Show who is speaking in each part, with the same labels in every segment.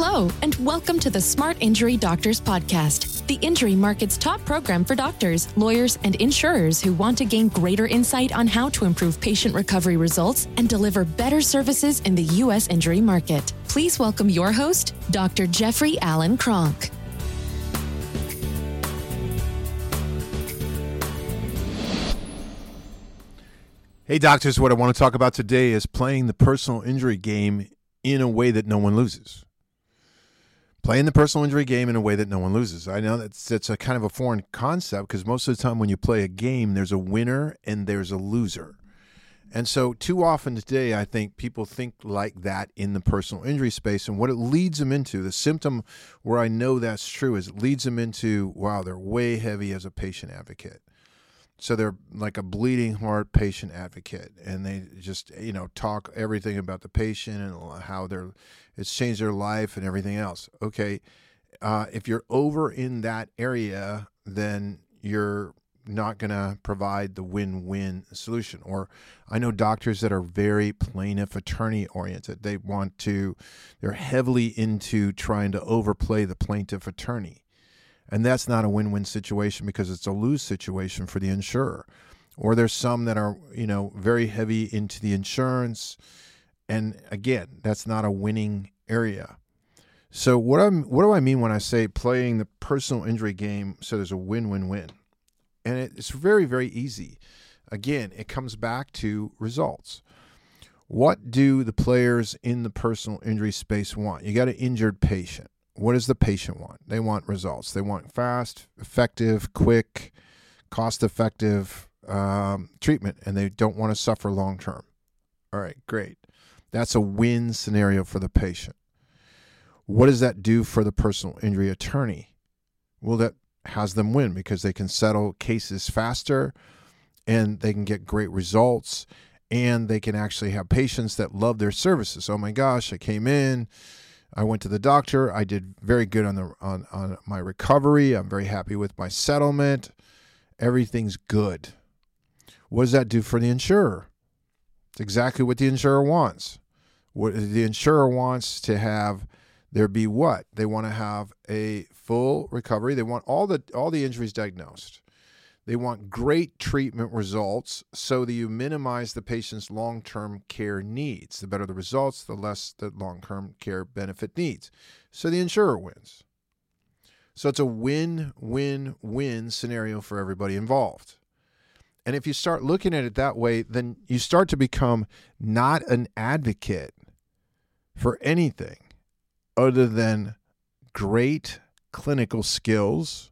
Speaker 1: Hello, and welcome to the Smart Injury Doctors Podcast, the injury market's top program for doctors, lawyers, and insurers who want to gain greater insight on how to improve patient recovery results and deliver better services in the U.S. injury market. Please welcome your host, Dr. Jeffrey Allen Kronk.
Speaker 2: Hey, doctors, what I want to talk about today is playing the personal injury game in a way that no one loses playing the personal injury game in a way that no one loses. I know that's it's a kind of a foreign concept because most of the time when you play a game, there's a winner and there's a loser. And so, too often today, I think people think like that in the personal injury space. And what it leads them into, the symptom where I know that's true, is it leads them into, wow, they're way heavy as a patient advocate. So they're like a bleeding heart patient advocate, and they just you know talk everything about the patient and how they're it's changed their life and everything else. Okay, uh, if you're over in that area, then you're not going to provide the win-win solution. Or I know doctors that are very plaintiff attorney oriented. They want to, they're heavily into trying to overplay the plaintiff attorney and that's not a win win situation because it's a lose situation for the insurer. Or there's some that are, you know, very heavy into the insurance. And again, that's not a winning area. So what I'm what do I mean when I say playing the personal injury game so there's a win-win-win? And it's very very easy. Again, it comes back to results. What do the players in the personal injury space want? You got an injured patient what does the patient want? They want results. They want fast, effective, quick, cost effective um, treatment, and they don't want to suffer long term. All right, great. That's a win scenario for the patient. What does that do for the personal injury attorney? Well, that has them win because they can settle cases faster and they can get great results and they can actually have patients that love their services. Oh my gosh, I came in I went to the doctor. I did very good on the on, on my recovery. I'm very happy with my settlement. Everything's good. What does that do for the insurer? It's exactly what the insurer wants. What the insurer wants to have there be what? They want to have a full recovery. They want all the all the injuries diagnosed. They want great treatment results so that you minimize the patient's long term care needs. The better the results, the less the long term care benefit needs. So the insurer wins. So it's a win win win scenario for everybody involved. And if you start looking at it that way, then you start to become not an advocate for anything other than great clinical skills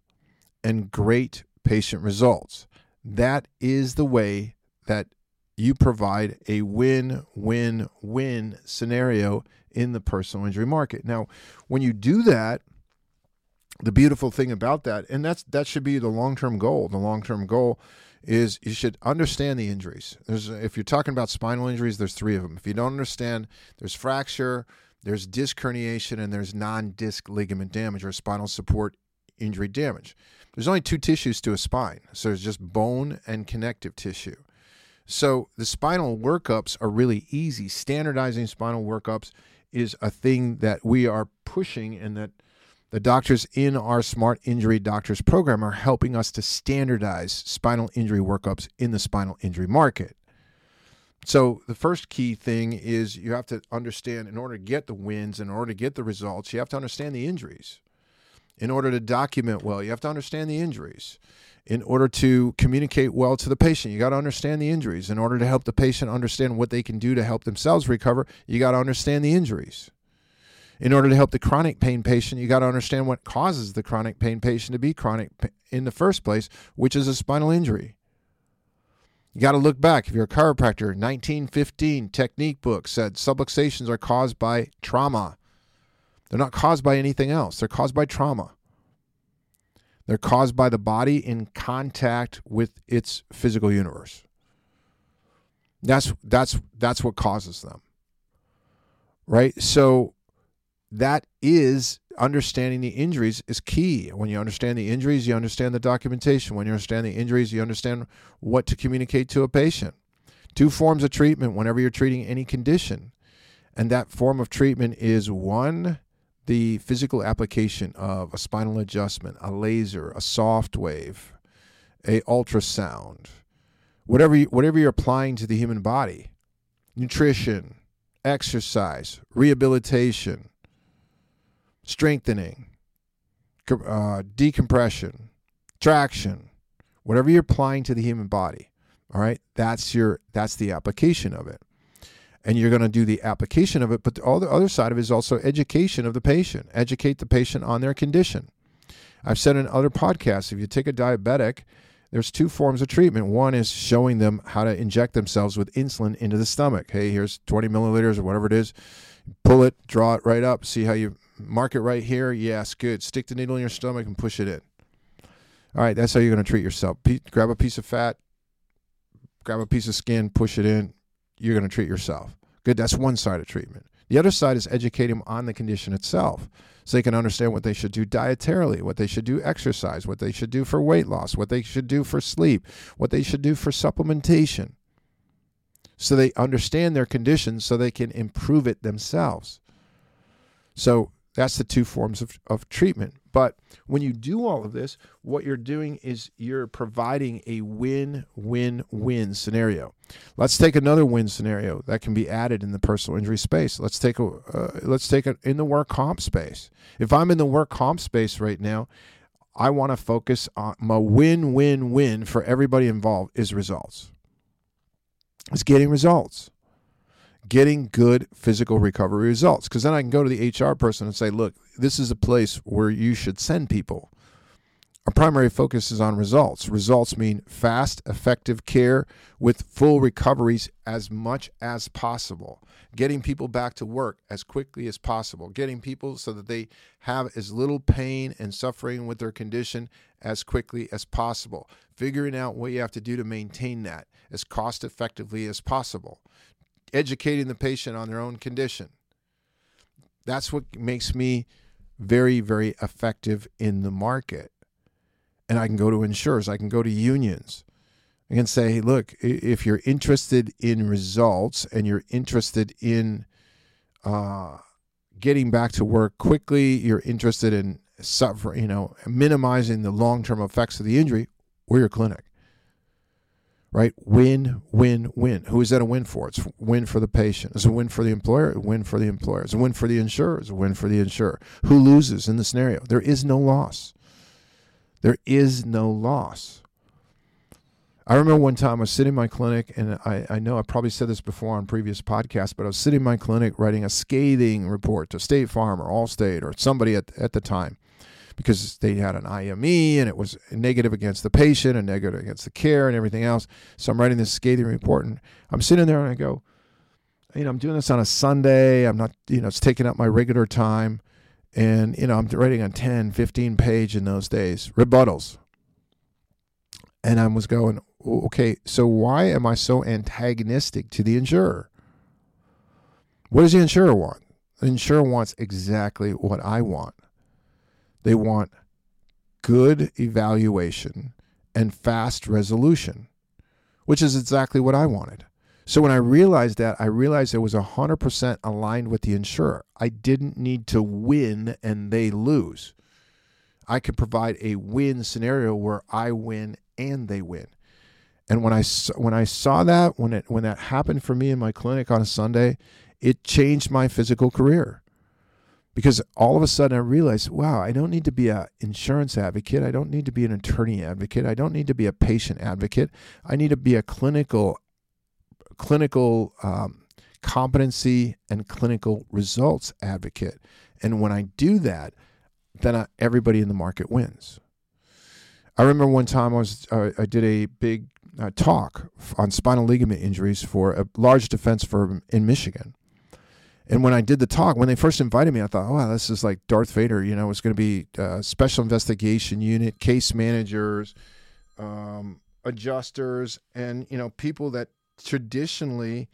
Speaker 2: and great patient results. That is the way that you provide a win win win scenario in the personal injury market. Now, when you do that, the beautiful thing about that, and that's that should be the long-term goal. The long-term goal is you should understand the injuries. There's if you're talking about spinal injuries, there's three of them. If you don't understand, there's fracture, there's disc herniation, and there's non-disc ligament damage or spinal support injury damage. There's only two tissues to a spine, so there's just bone and connective tissue. So the spinal workups are really easy. Standardizing spinal workups is a thing that we are pushing and that the doctors in our Smart Injury Doctors program are helping us to standardize spinal injury workups in the spinal injury market. So the first key thing is you have to understand in order to get the wins, in order to get the results, you have to understand the injuries in order to document well, you have to understand the injuries. In order to communicate well to the patient, you got to understand the injuries. In order to help the patient understand what they can do to help themselves recover, you got to understand the injuries. In order to help the chronic pain patient, you got to understand what causes the chronic pain patient to be chronic in the first place, which is a spinal injury. You got to look back. If you're a chiropractor, 1915 technique book said subluxations are caused by trauma. They're not caused by anything else, they're caused by trauma. They're caused by the body in contact with its physical universe. That's that's that's what causes them. Right? So that is understanding the injuries is key. When you understand the injuries, you understand the documentation. When you understand the injuries, you understand what to communicate to a patient. Two forms of treatment whenever you're treating any condition. And that form of treatment is one, the physical application of a spinal adjustment, a laser, a soft wave, a ultrasound, whatever you, whatever you're applying to the human body, nutrition, exercise, rehabilitation, strengthening, uh, decompression, traction, whatever you're applying to the human body. All right, that's your that's the application of it, and you're going to do the application of it. But the, other side of it is also education of the patient. Educate the patient on their condition. I've said in other podcasts, if you take a diabetic, there's two forms of treatment. One is showing them how to inject themselves with insulin into the stomach. Hey, here's 20 milliliters or whatever it is. Pull it, draw it right up. See how you mark it right here. Yes, good. Stick the needle in your stomach and push it in. All right, that's how you're going to treat yourself. Grab a piece of fat, grab a piece of skin, push it in. You're going to treat yourself. Good. That's one side of treatment. The other side is educate them on the condition itself so they can understand what they should do dietarily, what they should do exercise, what they should do for weight loss, what they should do for sleep, what they should do for supplementation. So they understand their condition so they can improve it themselves. So that's the two forms of, of treatment. But when you do all of this, what you're doing is you're providing a win win win scenario. Let's take another win scenario that can be added in the personal injury space. Let's take a uh, let's take it in the work comp space. If I'm in the work comp space right now, I want to focus on my win win win for everybody involved is results. It's getting results getting good physical recovery results. Because then I can go to the HR person and say, look, this is a place where you should send people. Our primary focus is on results. Results mean fast, effective care with full recoveries as much as possible. Getting people back to work as quickly as possible. Getting people so that they have as little pain and suffering with their condition as quickly as possible. Figuring out what you have to do to maintain that as cost effectively as possible educating the patient on their own condition. That's what makes me very, very effective in the market. And I can go to insurers, I can go to unions. I can say, look, if you're interested in results and you're interested in uh, getting back to work quickly, you're interested in suffer, you know, minimizing the long-term effects of the injury, we're your clinic right? Win, win, win. Who is that a win for? It's a win for the patient. It's a win for the employer. A win for the employer. It's a win for the insurer. It's a win for the insurer. Who loses in the scenario? There is no loss. There is no loss. I remember one time I was sitting in my clinic, and I, I know I probably said this before on previous podcasts, but I was sitting in my clinic writing a scathing report to State Farm or Allstate or somebody at, at the time because they had an IME and it was negative against the patient and negative against the care and everything else. So I'm writing this scathing report and I'm sitting there and I go, you know, I'm doing this on a Sunday. I'm not, you know, it's taking up my regular time. And, you know, I'm writing a 10, 15 page in those days, rebuttals. And I was going, okay, so why am I so antagonistic to the insurer? What does the insurer want? The insurer wants exactly what I want. They want good evaluation and fast resolution, which is exactly what I wanted. So when I realized that, I realized it was 100% aligned with the insurer. I didn't need to win and they lose. I could provide a win scenario where I win and they win. And when I when I saw that when it when that happened for me in my clinic on a Sunday, it changed my physical career because all of a sudden I realized, wow, I don't need to be an insurance advocate. I don't need to be an attorney advocate. I don't need to be a patient advocate. I need to be a clinical, clinical um, competency and clinical results advocate. And when I do that, then I, everybody in the market wins. I remember one time I was uh, I did a big uh, talk on spinal ligament injuries for a large defense firm in Michigan and when I did the talk, when they first invited me, I thought, oh, wow, this is like Darth Vader. You know, it's going to be uh, special investigation unit, case managers, um, adjusters, and, you know, people that traditionally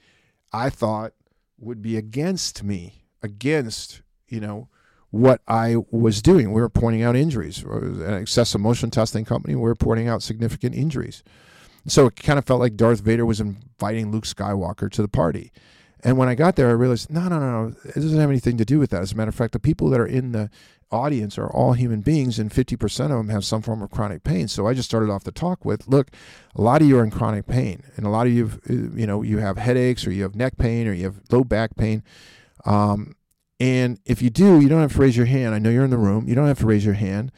Speaker 2: I thought would be against me, against, you know, what I was doing. We were pointing out injuries. An excessive motion testing company, we were pointing out significant injuries. So it kind of felt like Darth Vader was inviting Luke Skywalker to the party And when I got there, I realized, no, no, no, no, it doesn't have anything to do with that. As a matter of fact, the people that are in the audience are all human beings, and 50% of them have some form of chronic pain. So I just started off the talk with, look, a lot of you are in chronic pain, and a lot of you, you know, you have headaches, or you have neck pain, or you have low back pain. Um, and if you do, you don't have to raise your hand. I know you're in the room. You don't have to raise your hand,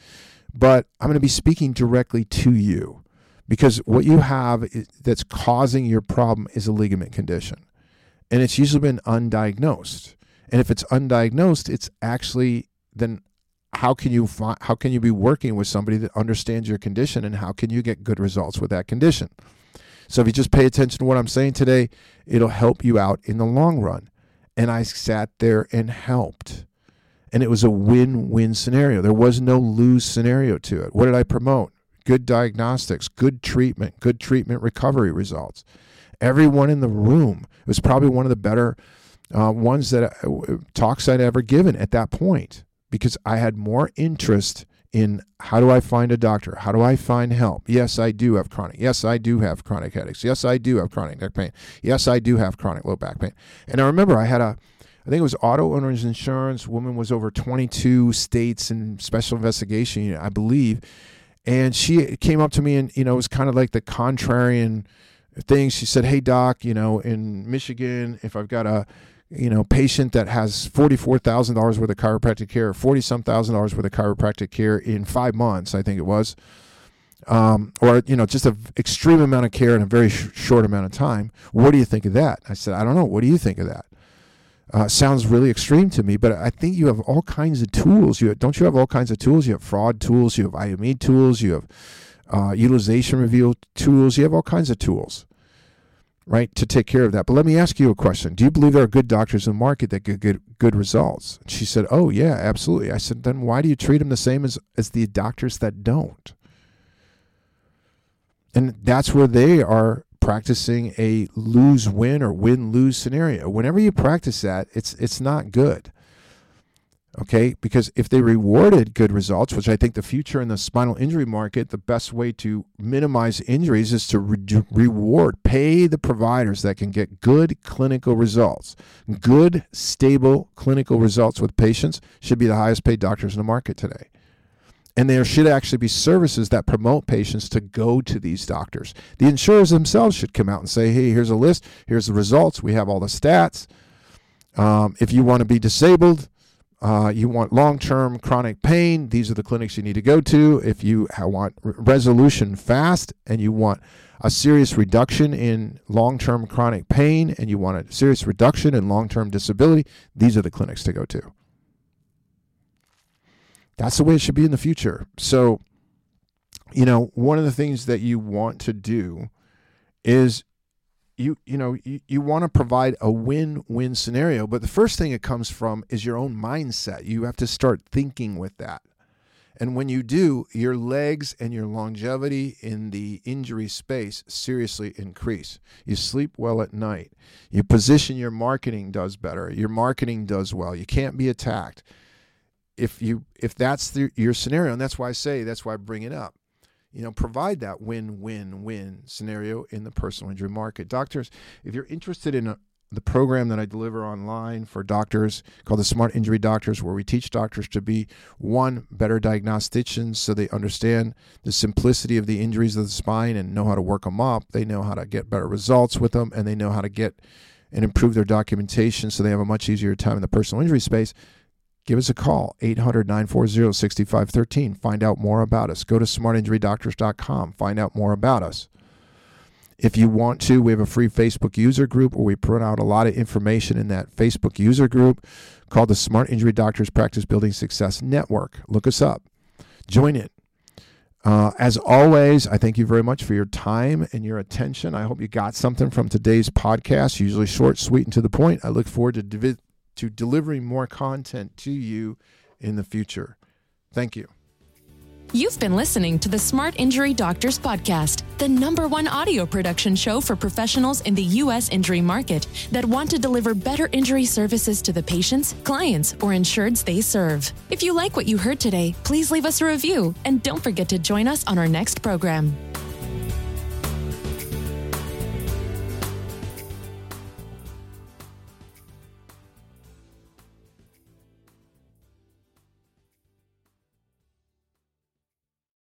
Speaker 2: but I'm going to be speaking directly to you because what you have that's causing your problem is a ligament condition and it's usually been undiagnosed. And if it's undiagnosed, it's actually then how can you find, how can you be working with somebody that understands your condition and how can you get good results with that condition? So if you just pay attention to what I'm saying today, it'll help you out in the long run. And I sat there and helped. And it was a win-win scenario. There was no lose scenario to it. What did I promote? Good diagnostics, good treatment, good treatment recovery results everyone in the room. It was probably one of the better uh, ones that uh, talks I'd ever given at that point because I had more interest in how do I find a doctor? How do I find help? Yes, I do have chronic. Yes, I do have chronic headaches. Yes, I do have chronic neck pain. Yes, I do have chronic low back pain. And I remember I had a, I think it was auto owners insurance. Woman was over 22 states in special investigation I believe. And she came up to me and, you know, it was kind of like the contrarian, things. She said, "Hey doc, you know, in Michigan, if I've got a you know patient that has forty four thousand dollars worth of chiropractic care, forty some thousand dollars worth of chiropractic care in five months, I think it was." Um, or you know just an extreme amount of care in a very sh- short amount of time what do you think of that i said i don't know what do you think of that uh, sounds really extreme to me, but I think you have all kinds of tools. You don't you have all kinds of tools? You have fraud tools, you have IME tools, you have uh, utilization review tools. You have all kinds of tools, right, to take care of that. But let me ask you a question. Do you believe there are good doctors in the market that get good, good results? She said, Oh, yeah, absolutely. I said, Then why do you treat them the same as, as the doctors that don't? And that's where they are practicing a lose win or win lose scenario. Whenever you practice that, it's it's not good okay? Because if they rewarded good results which i think the future in the spinal injury market the best way to minimize injuries is to re- reward pay the providers that can get good clinical results. Good stable clinical results with patients should be the highest paid doctors in the market today. And there should actually be services that promote patients to go to these doctors. The insurers themselves should come out and say hey here's a list. Here's the results. We have all the stats. Um, if you want to be disabled uh, you want long term chronic pain, these are the clinics you need to go to. If you want resolution fast and you want a serious reduction in long term chronic pain and you want a serious reduction in long term disability, these are the clinics to go to. That's the way it should be in the future. So, you know, one of the things that you want to do is you you know you, you want to provide a win-win scenario but the first thing it comes from is your own mindset. You have to start thinking with that. And when you do your legs and your longevity in the injury space seriously increase. You sleep well at night. You position your marketing does better. Your marketing does well. You can't be attacked. If you if that's the, your scenario and that's why i say that's why i bring it up you know, provide that win-win-win scenario in the personal injury market. Doctors, if you're interested in a, the program that I deliver online for doctors called the Smart Injury Doctors, where we teach doctors to be one better diagnosticians so they understand the simplicity of the injuries of the spine and know how to work them up. They know how to get better results with them, and they know how to get and improve their documentation so they have a much easier time in the personal injury space give us a call 800-940-6513 find out more about us. Go to smartinjurydoctors.com find out more about us. If you want to we have a free facebook user group where we put out a lot of information in that facebook user group called the smart injury doctors practice building success network. Look us up. Join it uh, as always, I thank you very much for your time and your attention. I hope you got something from today's podcast, usually short, sweet, and to the point. I look forward to to delivering more content to you in the future. Thank you.
Speaker 1: You've been listening to the Smart Injury Doctors Podcast, the number one audio production show for professionals in the U.S. injury market that want to deliver better injury services to the patients, clients, or insureds they serve. If you like what you heard today, please leave us a review and don't forget to join us on our next program.